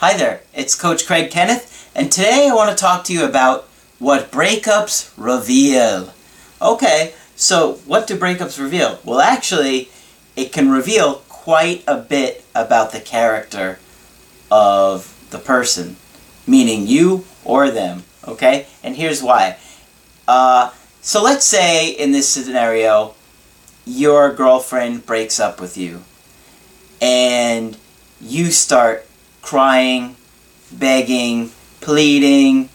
Hi there, it's Coach Craig Kenneth, and today I want to talk to you about what breakups reveal. Okay, so what do breakups reveal? Well, actually, it can reveal quite a bit about the character of the person, meaning you or them, okay? And here's why. Uh, so let's say in this scenario, your girlfriend breaks up with you, and you start crying, begging, pleading,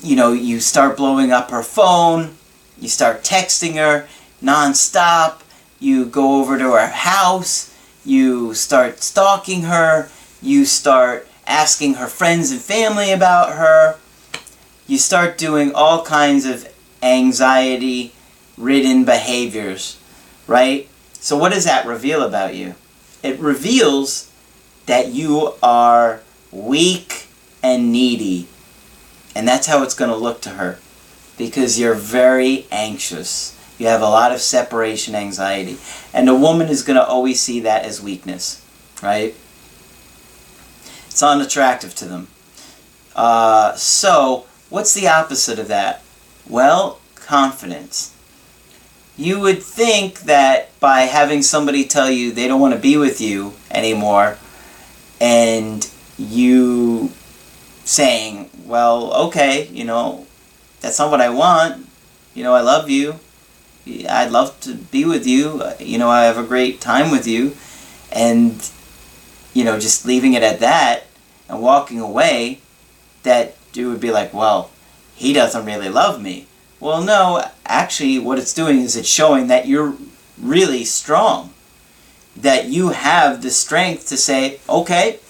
you know, you start blowing up her phone, you start texting her nonstop, you go over to her house, you start stalking her, you start asking her friends and family about her, you start doing all kinds of anxiety ridden behaviors, right? So, what does that reveal about you? It reveals that you are weak and needy. And that's how it's going to look to her. Because you're very anxious. You have a lot of separation anxiety. And a woman is going to always see that as weakness, right? It's unattractive to them. Uh, so, what's the opposite of that? Well, confidence. You would think that by having somebody tell you they don't want to be with you anymore, and you saying, well, okay, you know, that's not what I want. You know, I love you. I'd love to be with you. You know, I have a great time with you. And, you know, just leaving it at that and walking away, that you would be like, well, he doesn't really love me. Well, no, actually, what it's doing is it's showing that you're really strong. That you have the strength to say, okay,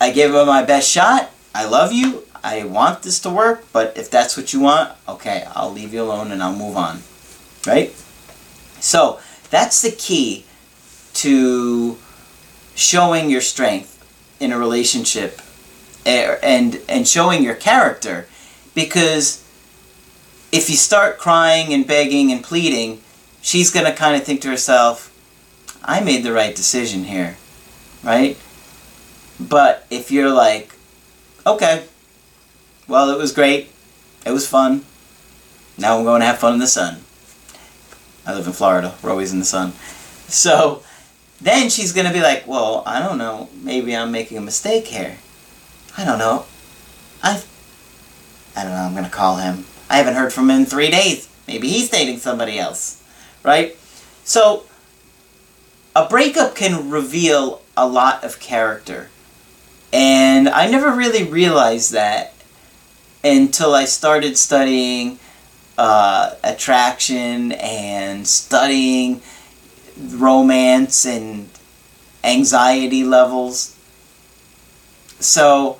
I gave it my best shot. I love you. I want this to work, but if that's what you want, okay, I'll leave you alone and I'll move on. Right? So, that's the key to showing your strength in a relationship eh, and and showing your character because if you start crying and begging and pleading, she's going to kind of think to herself, I made the right decision here. Right? But if you're like, okay, well, it was great, it was fun, now I'm going to have fun in the sun. I live in Florida, we're always in the sun. So then she's going to be like, well, I don't know, maybe I'm making a mistake here. I don't know. I, I don't know, I'm going to call him. I haven't heard from him in three days. Maybe he's dating somebody else. Right? So, a breakup can reveal a lot of character. And I never really realized that until I started studying uh, attraction and studying romance and anxiety levels. So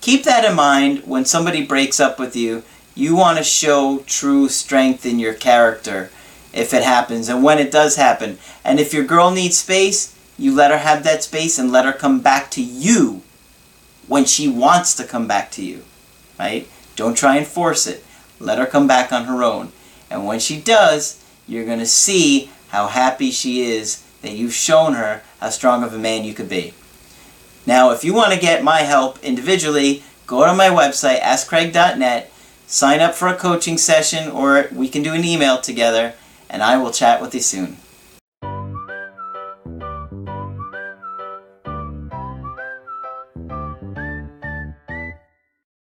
keep that in mind when somebody breaks up with you. You want to show true strength in your character if it happens and when it does happen. And if your girl needs space, you let her have that space and let her come back to you when she wants to come back to you, right? Don't try and force it. Let her come back on her own. And when she does, you're going to see how happy she is that you've shown her how strong of a man you could be. Now, if you want to get my help individually, go to my website, askcraig.net, sign up for a coaching session, or we can do an email together, and I will chat with you soon.